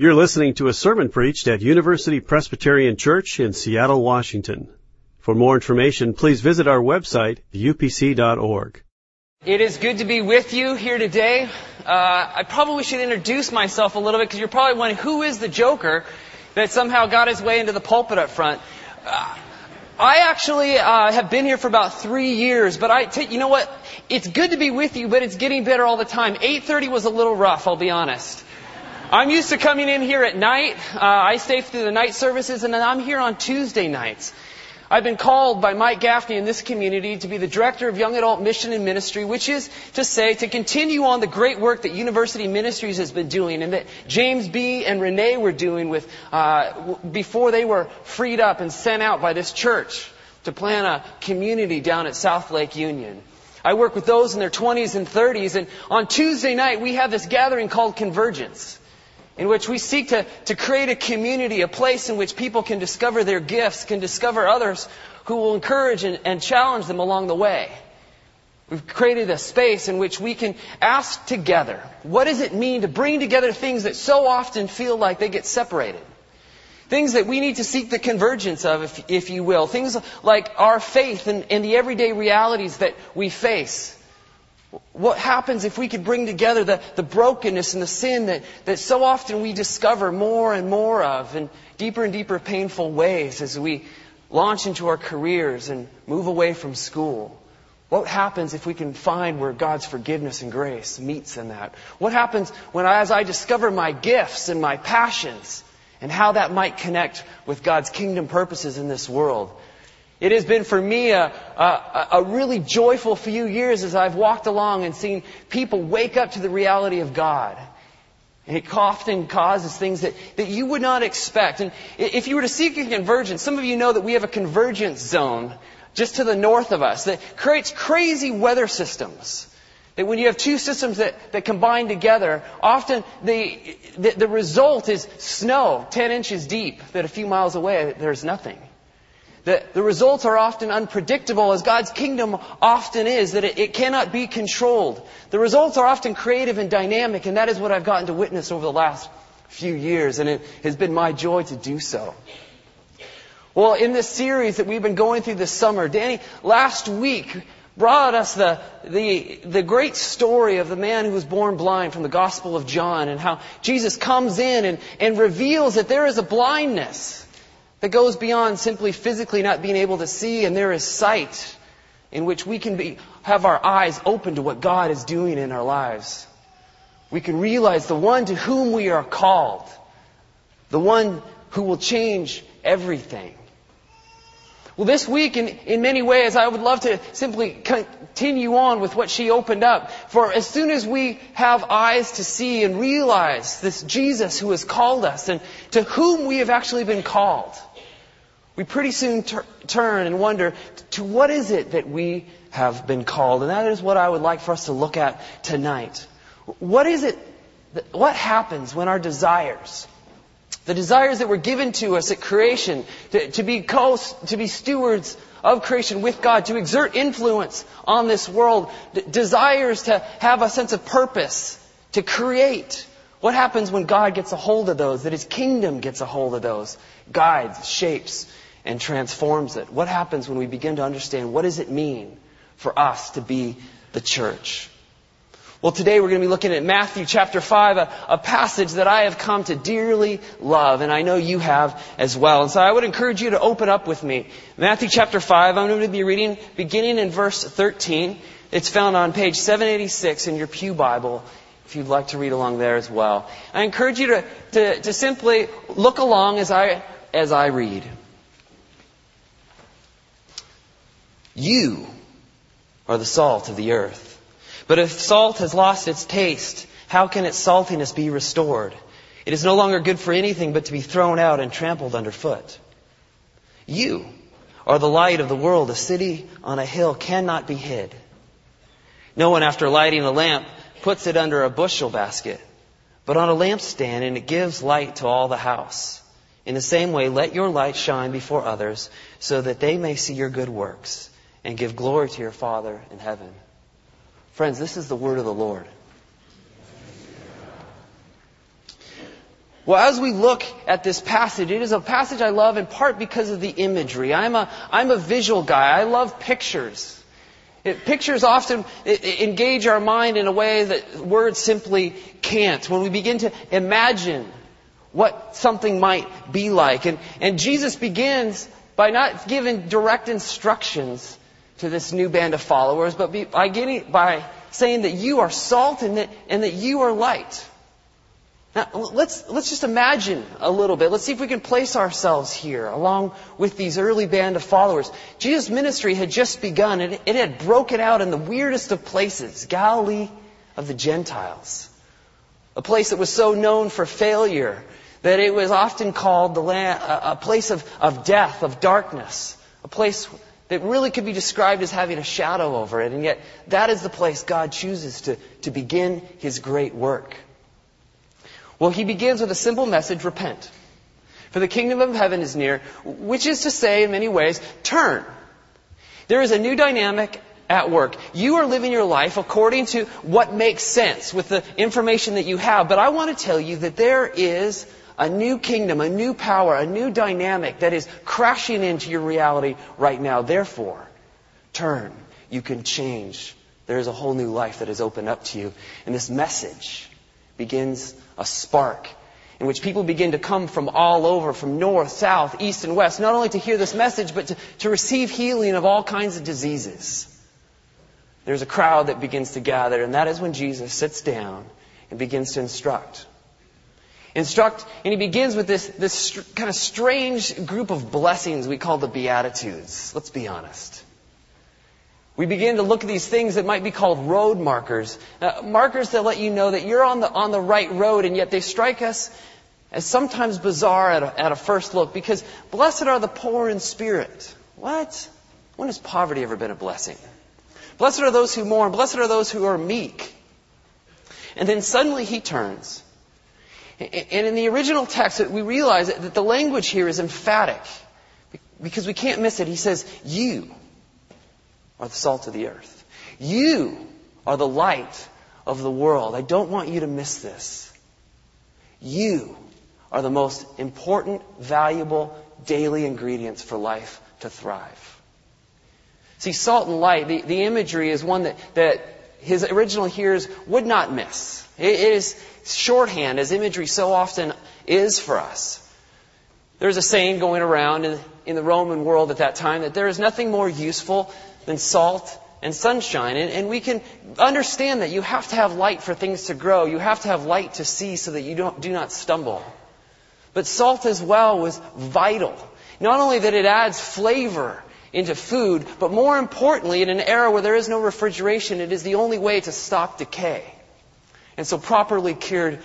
You're listening to a sermon preached at University Presbyterian Church in Seattle, Washington. For more information, please visit our website, upc.org. It is good to be with you here today. Uh, I probably should introduce myself a little bit because you're probably wondering who is the joker that somehow got his way into the pulpit up front. Uh, I actually uh, have been here for about three years, but I, t- you know what? It's good to be with you, but it's getting better all the time. 8:30 was a little rough, I'll be honest. I'm used to coming in here at night. Uh, I stay through the night services, and then I'm here on Tuesday nights. I've been called by Mike Gaffney in this community to be the director of young adult mission and ministry, which is to say to continue on the great work that University Ministries has been doing and that James B. and Renee were doing with uh, before they were freed up and sent out by this church to plant a community down at South Lake Union. I work with those in their 20s and 30s, and on Tuesday night we have this gathering called Convergence in which we seek to, to create a community, a place in which people can discover their gifts, can discover others who will encourage and, and challenge them along the way. We've created a space in which we can ask together, what does it mean to bring together things that so often feel like they get separated? Things that we need to seek the convergence of, if, if you will. Things like our faith and, and the everyday realities that we face. What happens if we could bring together the, the brokenness and the sin that, that so often we discover more and more of in deeper and deeper painful ways as we launch into our careers and move away from school? What happens if we can find where God's forgiveness and grace meets in that? What happens when as I discover my gifts and my passions and how that might connect with God's kingdom purposes in this world? It has been for me a, a, a, really joyful few years as I've walked along and seen people wake up to the reality of God. And it often causes things that, that you would not expect. And if you were to seek a convergence, some of you know that we have a convergence zone just to the north of us that creates crazy weather systems. That when you have two systems that, that combine together, often the, the, the result is snow 10 inches deep that a few miles away there's nothing. The, the results are often unpredictable, as God's kingdom often is, that it, it cannot be controlled. The results are often creative and dynamic, and that is what I've gotten to witness over the last few years, and it has been my joy to do so. Well, in this series that we've been going through this summer, Danny last week brought us the, the, the great story of the man who was born blind from the Gospel of John and how Jesus comes in and, and reveals that there is a blindness that goes beyond simply physically not being able to see, and there is sight in which we can be, have our eyes open to what God is doing in our lives. We can realize the one to whom we are called, the one who will change everything. Well, this week, in, in many ways, I would love to simply continue on with what she opened up. For as soon as we have eyes to see and realize this Jesus who has called us and to whom we have actually been called, we pretty soon tur- turn and wonder to what is it that we have been called? And that is what I would like for us to look at tonight. What is it, that, what happens when our desires, the desires that were given to us at creation, to, to be co- to be stewards of creation with God, to exert influence on this world, d- desires to have a sense of purpose, to create. What happens when God gets a hold of those, that His kingdom gets a hold of those, guides, shapes, and transforms it? What happens when we begin to understand what does it mean for us to be the church? Well, today we're going to be looking at Matthew chapter 5, a, a, passage that I have come to dearly love, and I know you have as well. And so I would encourage you to open up with me. Matthew chapter 5, I'm going to be reading beginning in verse 13. It's found on page 786 in your Pew Bible, if you'd like to read along there as well. I encourage you to, to, to simply look along as I, as I read. You are the salt of the earth. But if salt has lost its taste, how can its saltiness be restored? It is no longer good for anything but to be thrown out and trampled underfoot. You are the light of the world. A city on a hill cannot be hid. No one, after lighting a lamp, puts it under a bushel basket, but on a lampstand, and it gives light to all the house. In the same way, let your light shine before others, so that they may see your good works and give glory to your Father in heaven. Friends, this is the word of the Lord. Well, as we look at this passage, it is a passage I love in part because of the imagery. I'm a, I'm a visual guy. I love pictures. It, pictures often engage our mind in a way that words simply can't. When we begin to imagine what something might be like. And, and Jesus begins by not giving direct instructions to this new band of followers, but by, getting, by saying that you are salt and that, and that you are light. Now, let's, let's just imagine a little bit. Let's see if we can place ourselves here along with these early band of followers. Jesus' ministry had just begun and it had broken out in the weirdest of places, Galilee of the Gentiles. A place that was so known for failure that it was often called the land, a place of, of death, of darkness, a place that really could be described as having a shadow over it. And yet, that is the place God chooses to, to begin His great work. Well, He begins with a simple message, repent. For the kingdom of heaven is near, which is to say, in many ways, turn. There is a new dynamic at work. You are living your life according to what makes sense with the information that you have. But I want to tell you that there is a new kingdom, a new power, a new dynamic that is crashing into your reality right now. Therefore, turn. You can change. There is a whole new life that has opened up to you. And this message begins a spark in which people begin to come from all over, from north, south, east, and west, not only to hear this message, but to, to receive healing of all kinds of diseases. There's a crowd that begins to gather, and that is when Jesus sits down and begins to instruct instruct, and he begins with this, this kind of strange group of blessings we call the Beatitudes. Let's be honest. We begin to look at these things that might be called road markers, uh, markers that let you know that you're on the, on the right road, and yet they strike us as sometimes bizarre at a, at a first look, because blessed are the poor in spirit. What? When has poverty ever been a blessing? Blessed are those who mourn. Blessed are those who are meek. And then suddenly he turns and in the original text, we realize that the language here is emphatic because we can't miss it. He says, You are the salt of the earth. You are the light of the world. I don't want you to miss this. You are the most important, valuable daily ingredients for life to thrive. See, salt and light, the, the imagery is one that, that his original hearers would not miss. It is shorthand, as imagery so often is for us. There's a saying going around in, the Roman world at that time that there is nothing more useful than salt and sunshine. And, and, we can understand that you have to have light for things to grow. You have to have light to see so that you don't, do not stumble. But salt as well was vital. Not only that it adds flavor into food, but more importantly, in an era where there is no refrigeration, it is the only way to stop decay. And so properly cured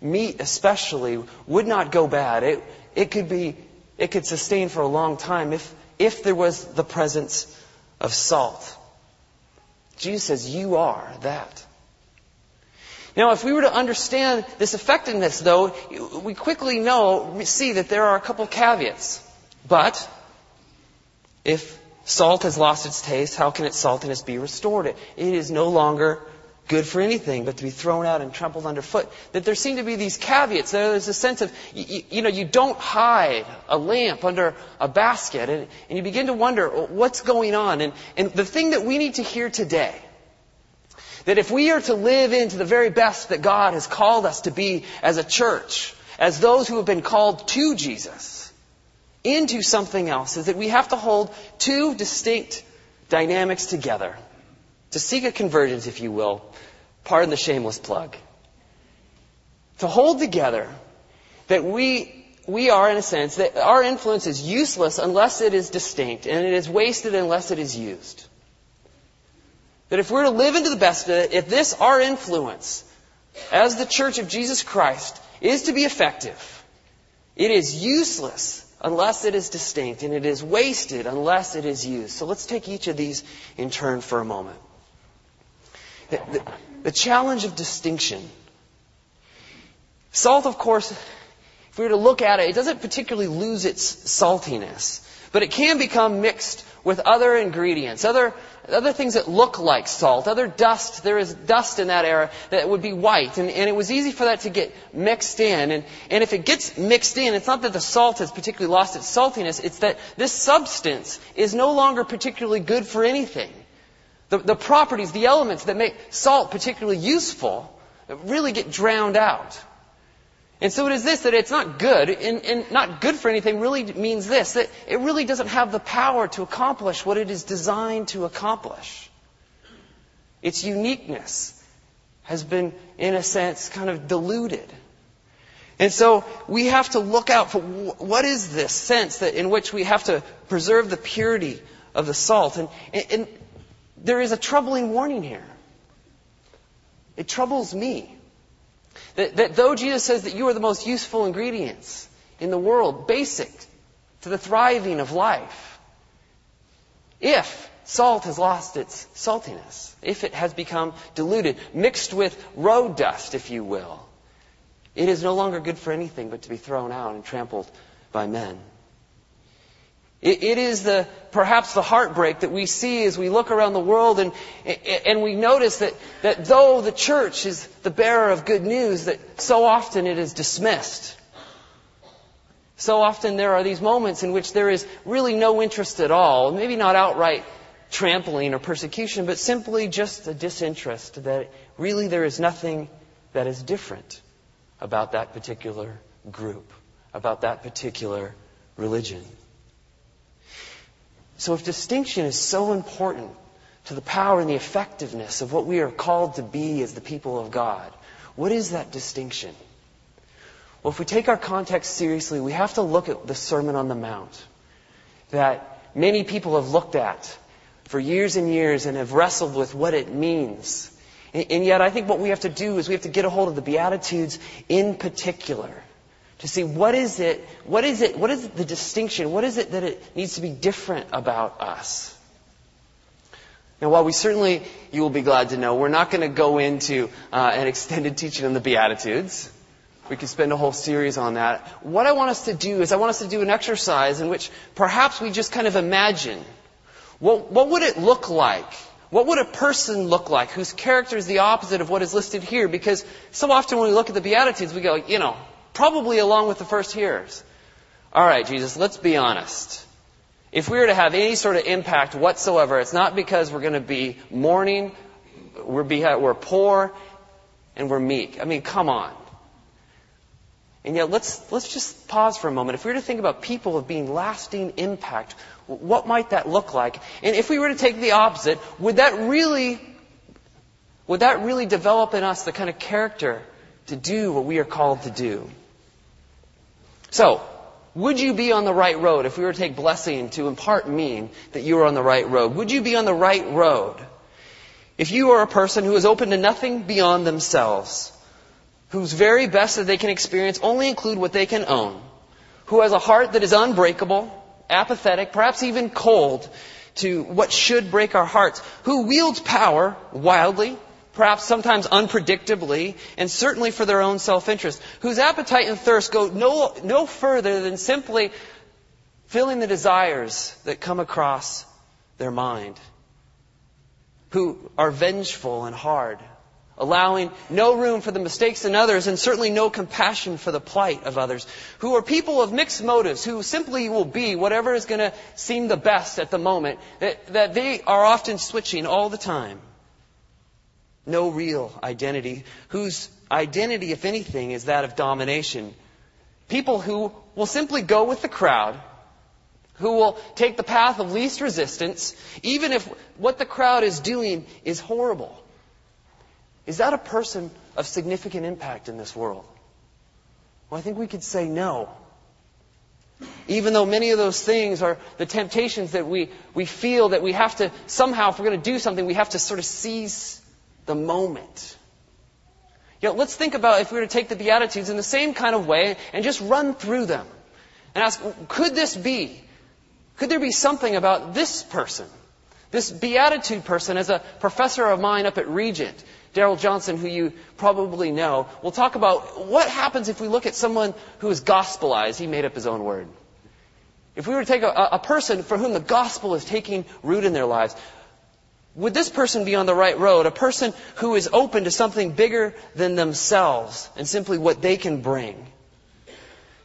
meat especially would not go bad. It, it could be, it could sustain for a long time if, if there was the presence of salt. Jesus says, you are that. Now, if we were to understand this effectiveness, though, we quickly know, we see that there are a couple caveats. But, if salt has lost its taste, how can its saltiness be restored? It is no longer good for anything but to be thrown out and trampled underfoot. That there seem to be these caveats. There's a sense of, you, know, you don't hide a lamp under a basket. And, you begin to wonder, what's going on? And the thing that we need to hear today, that if we are to live into the very best that God has called us to be as a church, as those who have been called to Jesus, into something else, is that we have to hold two distinct dynamics together to seek a convergence, if you will, pardon the shameless plug, to hold together that we, we are, in a sense, that our influence is useless unless it is distinct, and it is wasted unless it is used. That if we're to live into the best of it, if this, our influence, as the Church of Jesus Christ, is to be effective, it is useless unless it is distinct, and it is wasted unless it is used. So let's take each of these in turn for a moment. The, the, the challenge of distinction. Salt, of course, if we were to look at it, it doesn't particularly lose its saltiness, but it can become mixed with other ingredients, other, other things that look like salt, other dust. There is dust in that area that would be white, and, and it was easy for that to get mixed in. And, and if it gets mixed in, it's not that the salt has particularly lost its saltiness, it's that this substance is no longer particularly good for anything. The, the properties, the elements that make salt particularly useful, really get drowned out. And so it is this, that it's not good, and, and, not good for anything really means this, that it really doesn't have the power to accomplish what it is designed to accomplish. Its uniqueness has been, in a sense, kind of diluted. And so we have to look out for what is this sense that in which we have to preserve the purity of the salt. And, and there is a troubling warning here. It troubles me. That, that though Jesus says that you are the most useful ingredients in the world, basic to the thriving of life, if salt has lost its saltiness, if it has become diluted, mixed with road dust, if you will, it is no longer good for anything but to be thrown out and trampled by men. It, it is the, perhaps the heartbreak that we see as we look around the world and, and we notice that, that though the church is the bearer of good news, that so often it is dismissed. So often there are these moments in which there is really no interest at all, maybe not outright trampling or persecution, but simply just a disinterest that really there is nothing that is different about that particular group, about that particular religion. So if distinction is so important to the power and the effectiveness of what we are called to be as the people of God, what is that distinction? Well, if we take our context seriously, we have to look at the Sermon on the Mount that many people have looked at for years and years and have wrestled with what it means. And yet I think what we have to do is we have to get a hold of the Beatitudes in particular to see what is it, what is it, what is the distinction, what is it that it needs to be different about us. Now, while we certainly, you will be glad to know, we're not going to go into uh, an extended teaching on the Beatitudes. We could spend a whole series on that. What I want us to do is I want us to do an exercise in which perhaps we just kind of imagine what, what would it look like? What would a person look like whose character is the opposite of what is listed here? Because so often when we look at the Beatitudes, we go, you know, probably along with the first hearers. All right, Jesus, let's be honest. If we were to have any sort of impact whatsoever, it's not because we're going to be mourning, we're, we're poor, and we're meek. I mean, come on. And yet, let's, let's just pause for a moment. If we were to think about people of being lasting impact, what might that look like? And if we were to take the opposite, would that really, would that really develop in us the kind of character to do what we are called to do. So, would you be on the right road if we were to take blessing to in part mean that you are on the right road? Would you be on the right road if you are a person who is open to nothing beyond themselves, whose very best that they can experience only include what they can own, who has a heart that is unbreakable, apathetic, perhaps even cold to what should break our hearts, who wields power wildly, perhaps sometimes unpredictably, and certainly for their own self-interest, whose appetite and thirst go no, no further than simply filling the desires that come across their mind, who are vengeful and hard, allowing no room for the mistakes in others and certainly no compassion for the plight of others, who are people of mixed motives, who simply will be whatever is going to seem the best at the moment, that, that they are often switching all the time no real identity, whose identity, if anything, is that of domination. People who will simply go with the crowd, who will take the path of least resistance, even if what the crowd is doing is horrible. Is that a person of significant impact in this world? Well, I think we could say no. Even though many of those things are the temptations that we, we feel that we have to somehow, if we're going to do something, we have to sort of seize the moment. Let's think about if we were to take the Beatitudes in the same kind of way and just run through them and ask, could this be? Could there be something about this person, this Beatitude person, as a professor of mine up at Regent, Darrell Johnson, who you probably know, will talk about what happens if we look at someone who is gospelized. He made up his own word. If we were to take a, a person for whom the gospel is taking root in their lives, would this person be on the right road? A person who is open to something bigger than themselves and simply what they can bring.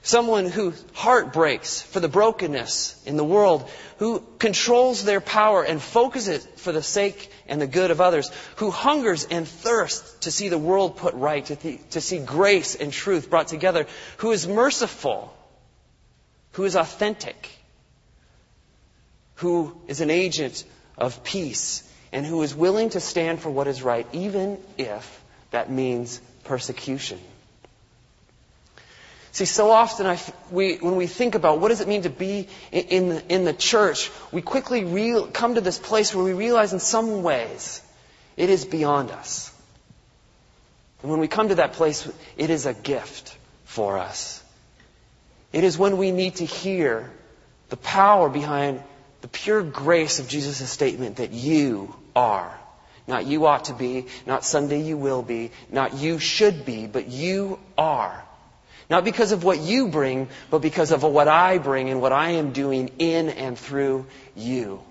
Someone whose heart breaks for the brokenness in the world, who controls their power and focuses it for the sake and the good of others, who hungers and thirsts to see the world put right, to, th- to see grace and truth brought together, who is merciful, who is authentic, who is an agent of peace, and who is willing to stand for what is right, even if that means persecution. See, so often I, we, when we think about what does it mean to be in, the, in the church, we quickly re, come to this place where we realize in some ways it is beyond us. And when we come to that place, it is a gift for us. It is when we need to hear the power behind the pure grace of Jesus' statement that you are. Not you ought to be, not someday you will be, not you should be, but you are. Not because of what you bring, but because of what I bring and what I am doing in and through you.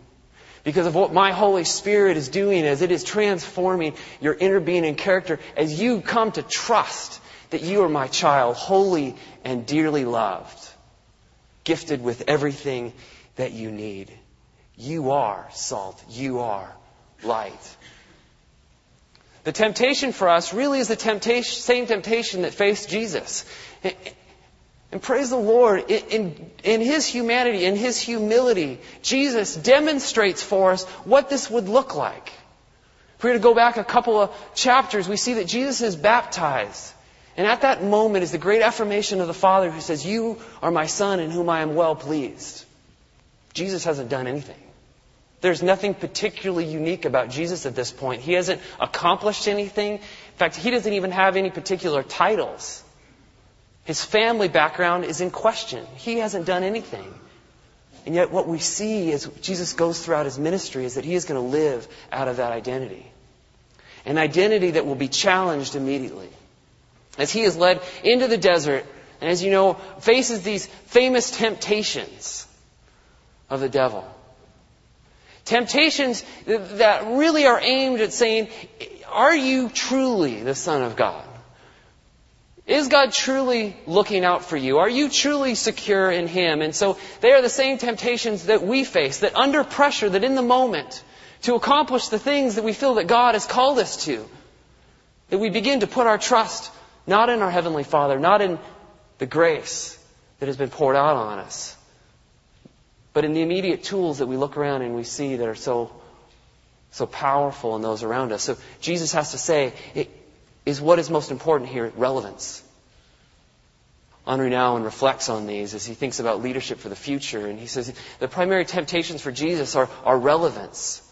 Because of what my Holy Spirit is doing as it is transforming your inner being and character as you come to trust that you are my child, holy and dearly loved, gifted with everything that you need. You are salt. You are light. The temptation for us really is the temptation, same temptation that faced Jesus. And praise the Lord, in, in, His humanity, in His humility, Jesus demonstrates for us what this would look like. If we were to go back a couple of chapters, we see that Jesus is baptized. And at that moment is the great affirmation of the Father who says, You are my Son in whom I am well pleased. Jesus hasn't done anything. There's nothing particularly unique about Jesus at this point. He hasn't accomplished anything. In fact, he doesn't even have any particular titles. His family background is in question. He hasn't done anything. And yet, what we see as Jesus goes throughout his ministry is that he is going to live out of that identity. An identity that will be challenged immediately. As he is led into the desert, and as you know, faces these famous temptations of the devil. Temptations that really are aimed at saying, Are you truly the Son of God? Is God truly looking out for you? Are you truly secure in Him? And so they are the same temptations that we face, that under pressure, that in the moment, to accomplish the things that we feel that God has called us to, that we begin to put our trust not in our Heavenly Father, not in the grace that has been poured out on us, but in the immediate tools that we look around and we see that are so, so powerful in those around us. So Jesus has to say, is what is most important here relevance. Henri Nouwen reflects on these as he thinks about leadership for the future, and he says the primary temptations for Jesus are, are relevance,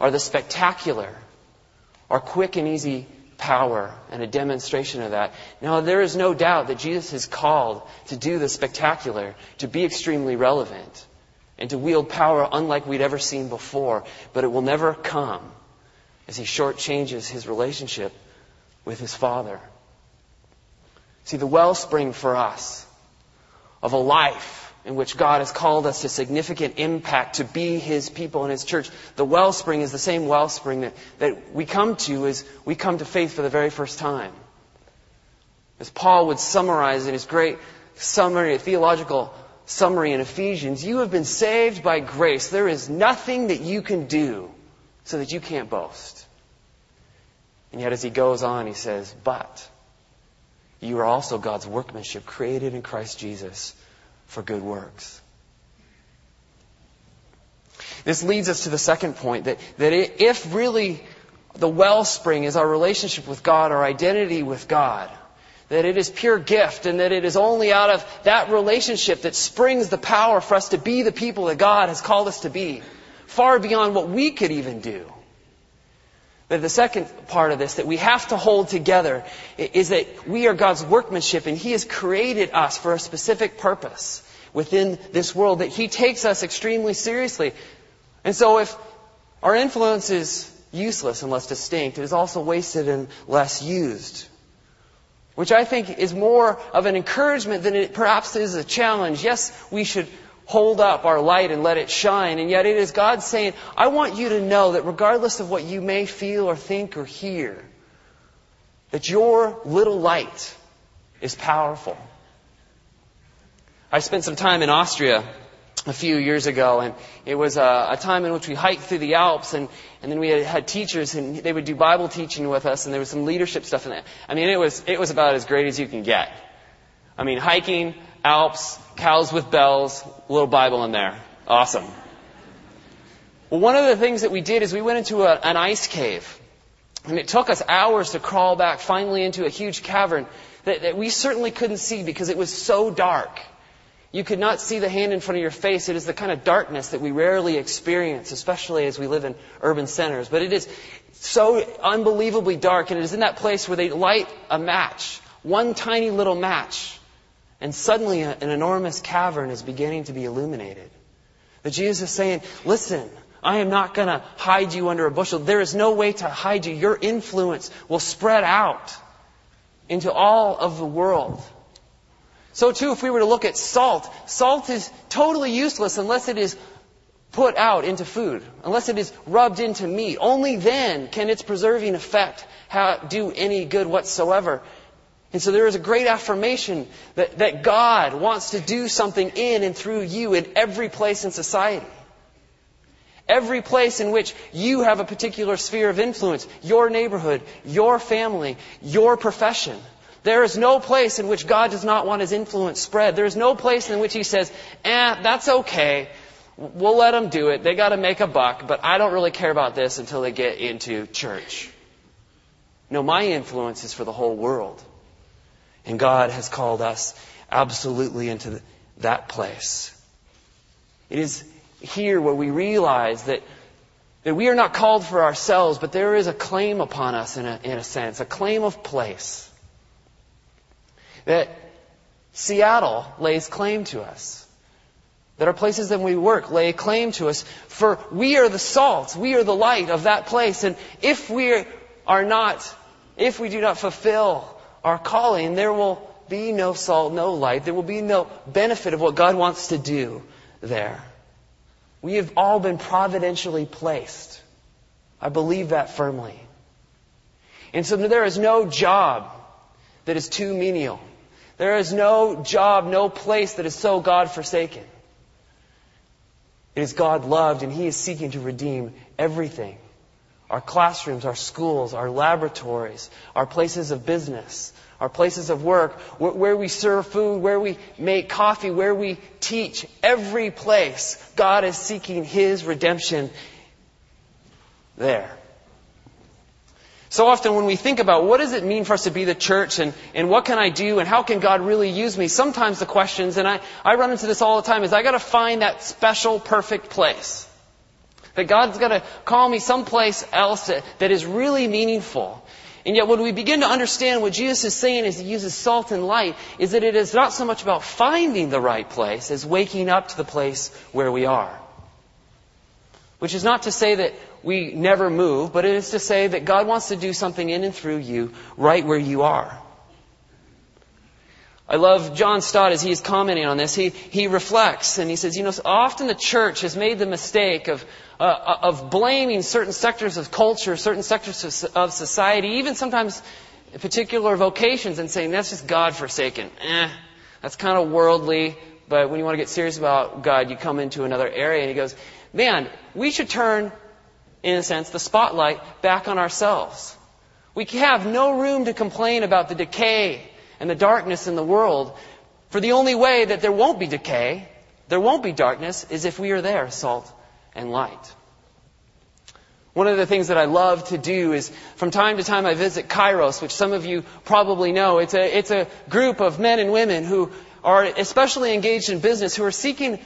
are the spectacular, are quick and easy power, and a demonstration of that. Now, there is no doubt that Jesus is called to do the spectacular, to be extremely relevant, and to wield power unlike we'd ever seen before, but it will never come as he shortchanges his relationship with his Father. See, the wellspring for us of a life in which God has called us to significant impact to be His people and His church, the wellspring is the same wellspring that, that we come to as we come to faith for the very first time. As Paul would summarize in his great summary, theological summary in Ephesians, you have been saved by grace. There is nothing that you can do so that you can't boast. And yet, as he goes on, he says, But you are also God's workmanship, created in Christ Jesus for good works. This leads us to the second point that, that if really the wellspring is our relationship with God, our identity with God, that it is pure gift and that it is only out of that relationship that springs the power for us to be the people that God has called us to be, far beyond what we could even do. But the second part of this that we have to hold together is that we are God's workmanship and He has created us for a specific purpose within this world, that He takes us extremely seriously. And so if our influence is useless and less distinct. It is also wasted and less used. Which I think is more of an encouragement than it perhaps is a challenge. Yes, we should hold up our light and let it shine. And yet it is God saying, I want you to know that regardless of what you may feel or think or hear, that your little light is powerful. I spent some time in Austria a few years ago, and it was a, a, time in which we hiked through the Alps, and, and then we had, had, teachers, and they would do Bible teaching with us, and there was some leadership stuff in that. I mean, it was it was about as great as you can get. I mean, hiking, Alps, cows with bells, a little Bible in there, awesome. Well, one of the things that we did is we went into a, an ice cave, and it took us hours to crawl back finally into a huge cavern that, that we certainly couldn't see because it was so dark. You could not see the hand in front of your face. It is the kind of darkness that we rarely experience, especially as we live in urban centers. But it is so unbelievably dark, and it is in that place where they light a match, one tiny little match, and suddenly an enormous cavern is beginning to be illuminated. That Jesus is saying, listen, I am not going to hide you under a bushel. There is no way to hide you. Your influence will spread out into all of the world. So too, if we were to look at salt, salt is totally useless unless it is put out into food, unless it is rubbed into meat. Only then can its preserving effect do any good whatsoever. And so there is a great affirmation that, that God wants to do something in and through you in every place in society. Every place in which you have a particular sphere of influence, your neighborhood, your family, your profession. There is no place in which God does not want His influence spread. There is no place in which He says, eh, that's okay. We'll let them do it. They got to make a buck, but I don't really care about this until they get into church. No, my influence is for the whole world. And God has called us absolutely into that place. It is here where we realize that, that we are not called for ourselves, but there is a claim upon us in a, in a sense, a claim of place that Seattle lays claim to us. That our places that we work lay claim to us. For we are the salt, we are the light of that place. And if we are not, if we do not fulfill our calling, there will be no salt, no light. There will be no benefit of what God wants to do there. We have all been providentially placed. I believe that firmly. And so there is no job that is too menial. There is no job, no place that is so God forsaken. It is God loved, and He is seeking to redeem everything our classrooms, our schools, our laboratories, our places of business, our places of work, where we serve food, where we make coffee, where we teach. Every place, God is seeking His redemption there. So often when we think about what does it mean for us to be the church and, and what can I do and how can God really use me, sometimes the questions, and I, I run into this all the time, is I gotta find that special, perfect place. That God's gotta call me someplace else that, that is really meaningful. And yet when we begin to understand what Jesus is saying as he uses salt and light, is that it is not so much about finding the right place as waking up to the place where we are. Which is not to say that we never move, but it is to say that God wants to do something in and through you right where you are. I love John Stott as he is commenting on this. He, he reflects and he says, you know, often the church has made the mistake of, uh, of blaming certain sectors of culture, certain sectors of society, even sometimes particular vocations and saying, that's just God forsaken. Eh, that's kind of worldly, but when you want to get serious about God, you come into another area. And he goes, man, we should turn in a sense, the spotlight back on ourselves. We have no room to complain about the decay and the darkness in the world, for the only way that there won't be decay, there won't be darkness, is if we are there, salt and light. One of the things that I love to do is from time to time I visit Kairos, which some of you probably know. It's a, it's a group of men and women who are especially engaged in business, who are seeking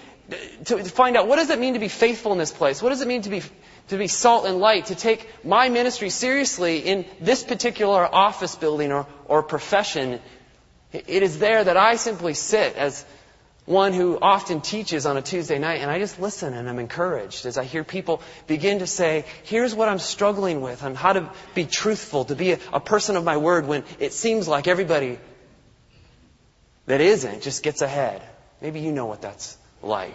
to find out what does it mean to be faithful in this place? What does it mean to be to be salt and light, to take my ministry seriously in this particular office building or, or profession, it is there that I simply sit as one who often teaches on a Tuesday night, and I just listen and I'm encouraged as I hear people begin to say, here's what I'm struggling with on how to be truthful, to be a, a person of my word when it seems like everybody that isn't just gets ahead. Maybe you know what that's like.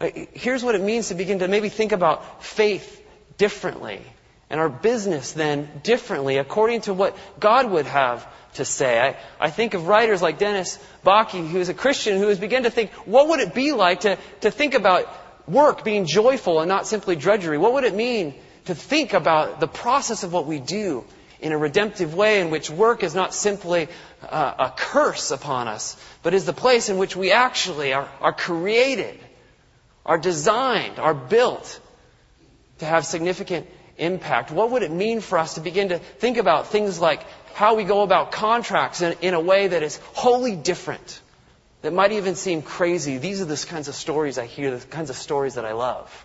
Uh, here's what it means to begin to maybe think about faith differently and our business then differently according to what God would have to say. I, I think of writers like Dennis Bakke, who is a Christian, who has begun to think, what would it be like to, to think about work being joyful and not simply drudgery? What would it mean to think about the process of what we do in a redemptive way in which work is not simply a, a curse upon us, but is the place in which we actually are, are created, are designed, are built to have significant impact? What would it mean for us to begin to think about things like how we go about contracts in, in, a way that is wholly different, that might even seem crazy? These are the kinds of stories I hear, the kinds of stories that I love.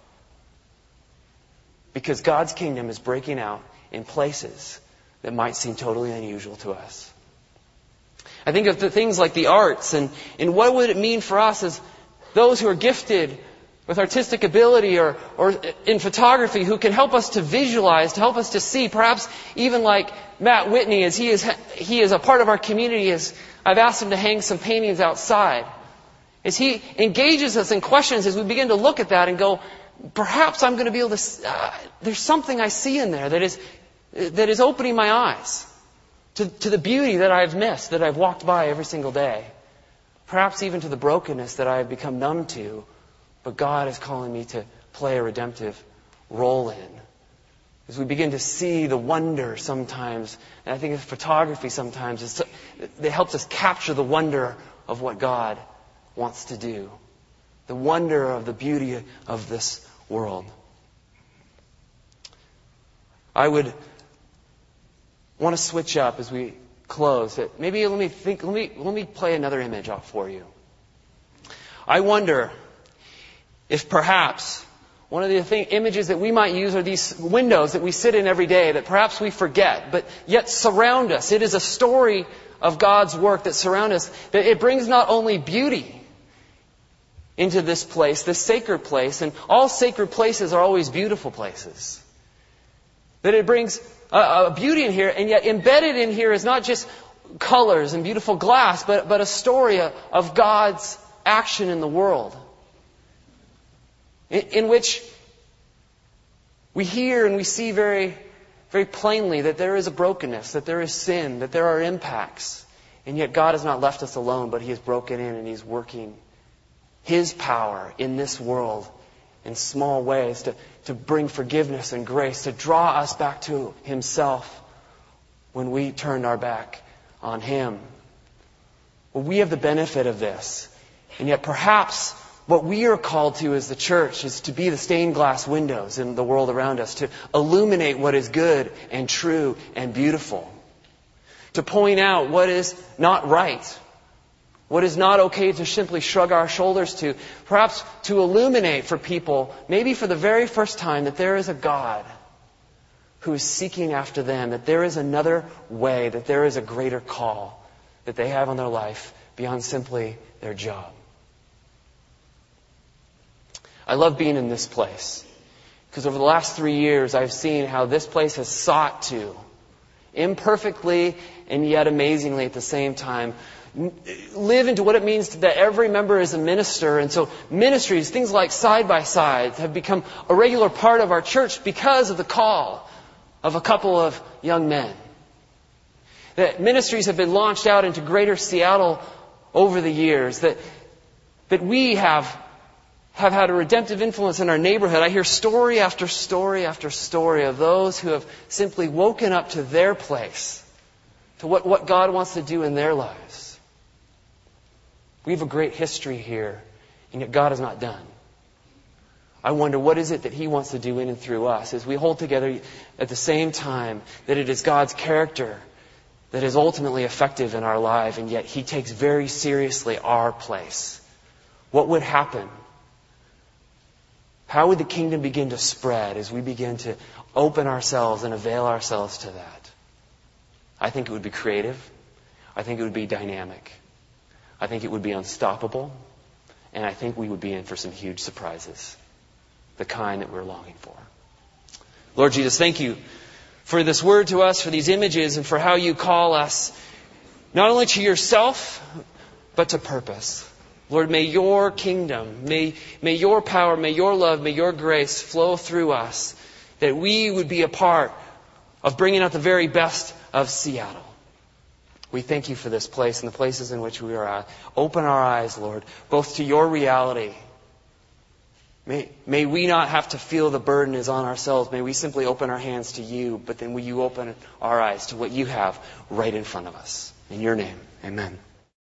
Because God's kingdom is breaking out in places that might seem totally unusual to us. I think of the things like the arts and, and what would it mean for us as those who are gifted with artistic ability or, or in photography who can help us to visualize, to help us to see, perhaps even like Matt Whitney as he is, he is a part of our community as I've asked him to hang some paintings outside. As he engages us in questions as we begin to look at that and go, perhaps I'm going to be able to, uh, there's something I see in there that is, that is opening my eyes to, to the beauty that I've missed, that I've walked by every single day. Perhaps even to the brokenness that I have become numb to but God is calling me to play a redemptive role in. As we begin to see the wonder sometimes, and I think photography sometimes, it helps us capture the wonder of what God wants to do. The wonder of the beauty of this world. I would want to switch up as we close. Maybe let me think, let me, let me play another image off for you. I wonder if perhaps one of the thing, images that we might use are these windows that we sit in every day that perhaps we forget, but yet surround us. It is a story of God's work that surround us, that it brings not only beauty into this place, this sacred place, and all sacred places are always beautiful places. That it brings a, a beauty in here, and yet embedded in here is not just colors and beautiful glass, but, but a story of God's action in the world in, in which we hear and we see very, very plainly that there is a brokenness, that there is sin, that there are impacts. And yet God has not left us alone, but He has broken in and He's working His power in this world in small ways to, to bring forgiveness and grace, to draw us back to Himself when we turned our back on Him. Well, we have the benefit of this. And yet perhaps what we are called to as the church is to be the stained glass windows in the world around us, to illuminate what is good and true and beautiful, to point out what is not right, what is not okay to simply shrug our shoulders to, perhaps to illuminate for people, maybe for the very first time, that there is a God who is seeking after them, that there is another way, that there is a greater call that they have on their life beyond simply their job. I love being in this place. Because over the last three years, I've seen how this place has sought to, imperfectly and yet amazingly at the same time, live into what it means that every member is a minister. And so ministries, things like side by side, have become a regular part of our church because of the call of a couple of young men. That ministries have been launched out into greater Seattle over the years. That, that we have have had a redemptive influence in our neighborhood. I hear story after story after story of those who have simply woken up to their place, to what, what God wants to do in their lives. We have a great history here, and yet God is not done. I wonder what is it that He wants to do in and through us as we hold together at the same time that it is God's character that is ultimately effective in our life, and yet He takes very seriously our place. What would happen how would the kingdom begin to spread as we begin to open ourselves and avail ourselves to that? I think it would be creative. I think it would be dynamic. I think it would be unstoppable. And I think we would be in for some huge surprises. The kind that we're longing for. Lord Jesus, thank you for this word to us, for these images, and for how you call us not only to yourself, but to purpose. Lord, may your kingdom, may, may your power, may your love, may your grace flow through us, that we would be a part of bringing out the very best of Seattle. We thank you for this place and the places in which we are at. Open our eyes, Lord, both to your reality. May, may we not have to feel the burden is on ourselves. May we simply open our hands to you, but then will you open our eyes to what you have right in front of us. In your name, amen.